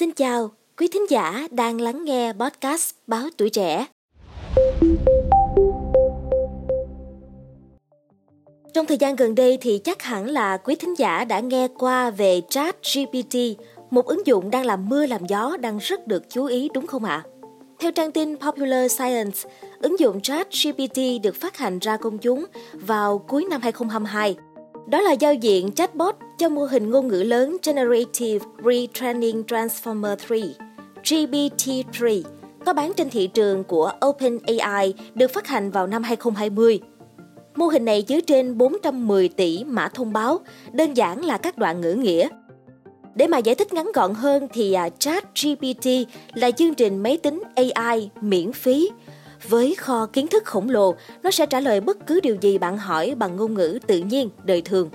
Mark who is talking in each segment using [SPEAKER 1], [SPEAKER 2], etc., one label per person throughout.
[SPEAKER 1] Xin chào, quý thính giả đang lắng nghe podcast Báo Tuổi Trẻ. Trong thời gian gần đây thì chắc hẳn là quý thính giả đã nghe qua về Chat GPT, một ứng dụng đang làm mưa làm gió đang rất được chú ý đúng không ạ? Theo trang tin Popular Science, ứng dụng Chat GPT được phát hành ra công chúng vào cuối năm 2022 đó là giao diện chatbot cho mô hình ngôn ngữ lớn Generative Retraining Transformer 3, GPT-3, có bán trên thị trường của OpenAI được phát hành vào năm 2020. Mô hình này chứa trên 410 tỷ mã thông báo, đơn giản là các đoạn ngữ nghĩa. Để mà giải thích ngắn gọn hơn thì ChatGPT Chat GPT là chương trình máy tính AI miễn phí với kho kiến thức khổng lồ, nó sẽ trả lời bất cứ điều gì bạn hỏi bằng ngôn ngữ tự nhiên, đời thường.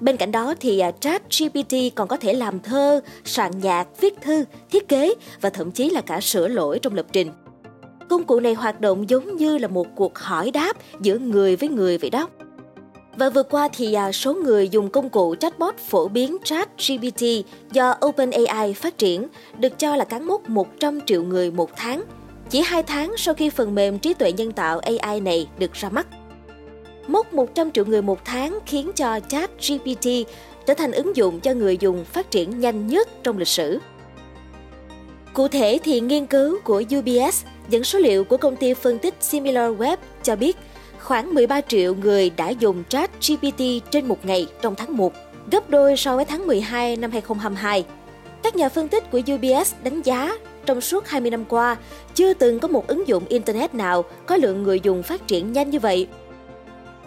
[SPEAKER 1] Bên cạnh đó thì à, Chat GPT còn có thể làm thơ, soạn nhạc, viết thư, thiết kế và thậm chí là cả sửa lỗi trong lập trình. Công cụ này hoạt động giống như là một cuộc hỏi đáp giữa người với người vậy đó. Và vừa qua thì à, số người dùng công cụ chatbot phổ biến Chat GPT do OpenAI phát triển được cho là cán mốc 100 triệu người một tháng – chỉ 2 tháng sau khi phần mềm trí tuệ nhân tạo AI này được ra mắt. Mốc 100 triệu người một tháng khiến cho chat GPT trở thành ứng dụng cho người dùng phát triển nhanh nhất trong lịch sử. Cụ thể thì nghiên cứu của UBS dẫn số liệu của công ty phân tích SimilarWeb cho biết khoảng 13 triệu người đã dùng chat GPT trên một ngày trong tháng 1, gấp đôi so với tháng 12 năm 2022. Các nhà phân tích của UBS đánh giá trong suốt 20 năm qua, chưa từng có một ứng dụng Internet nào có lượng người dùng phát triển nhanh như vậy.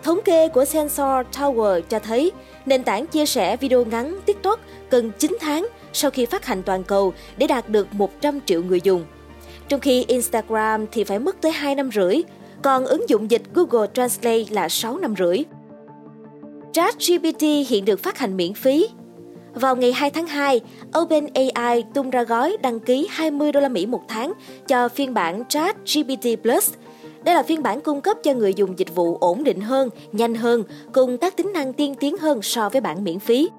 [SPEAKER 1] Thống kê của Sensor Tower cho thấy, nền tảng chia sẻ video ngắn TikTok cần 9 tháng sau khi phát hành toàn cầu để đạt được 100 triệu người dùng. Trong khi Instagram thì phải mất tới 2 năm rưỡi, còn ứng dụng dịch Google Translate là 6 năm rưỡi. ChatGPT hiện được phát hành miễn phí vào ngày 2 tháng 2, OpenAI tung ra gói đăng ký 20 đô la Mỹ một tháng cho phiên bản Chat GPT Plus. Đây là phiên bản cung cấp cho người dùng dịch vụ ổn định hơn, nhanh hơn, cùng các tính năng tiên tiến hơn so với bản miễn phí.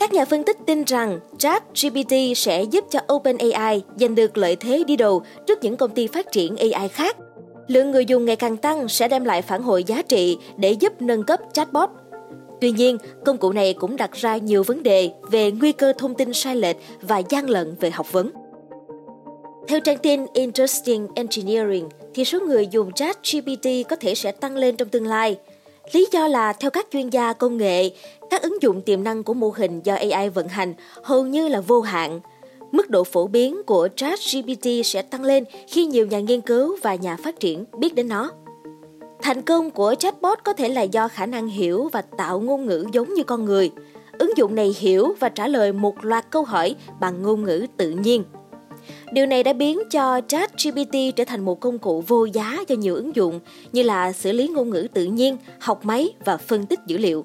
[SPEAKER 1] Các nhà phân tích tin rằng Chat GPT sẽ giúp cho OpenAI giành được lợi thế đi đầu trước những công ty phát triển AI khác. Lượng người dùng ngày càng tăng sẽ đem lại phản hồi giá trị để giúp nâng cấp chatbot Tuy nhiên, công cụ này cũng đặt ra nhiều vấn đề về nguy cơ thông tin sai lệch và gian lận về học vấn. Theo trang tin Interesting Engineering, thì số người dùng chat GPT có thể sẽ tăng lên trong tương lai. Lý do là theo các chuyên gia công nghệ, các ứng dụng tiềm năng của mô hình do AI vận hành hầu như là vô hạn. Mức độ phổ biến của chat GPT sẽ tăng lên khi nhiều nhà nghiên cứu và nhà phát triển biết đến nó. Thành công của chatbot có thể là do khả năng hiểu và tạo ngôn ngữ giống như con người. Ứng dụng này hiểu và trả lời một loạt câu hỏi bằng ngôn ngữ tự nhiên. Điều này đã biến cho ChatGPT trở thành một công cụ vô giá cho nhiều ứng dụng như là xử lý ngôn ngữ tự nhiên, học máy và phân tích dữ liệu.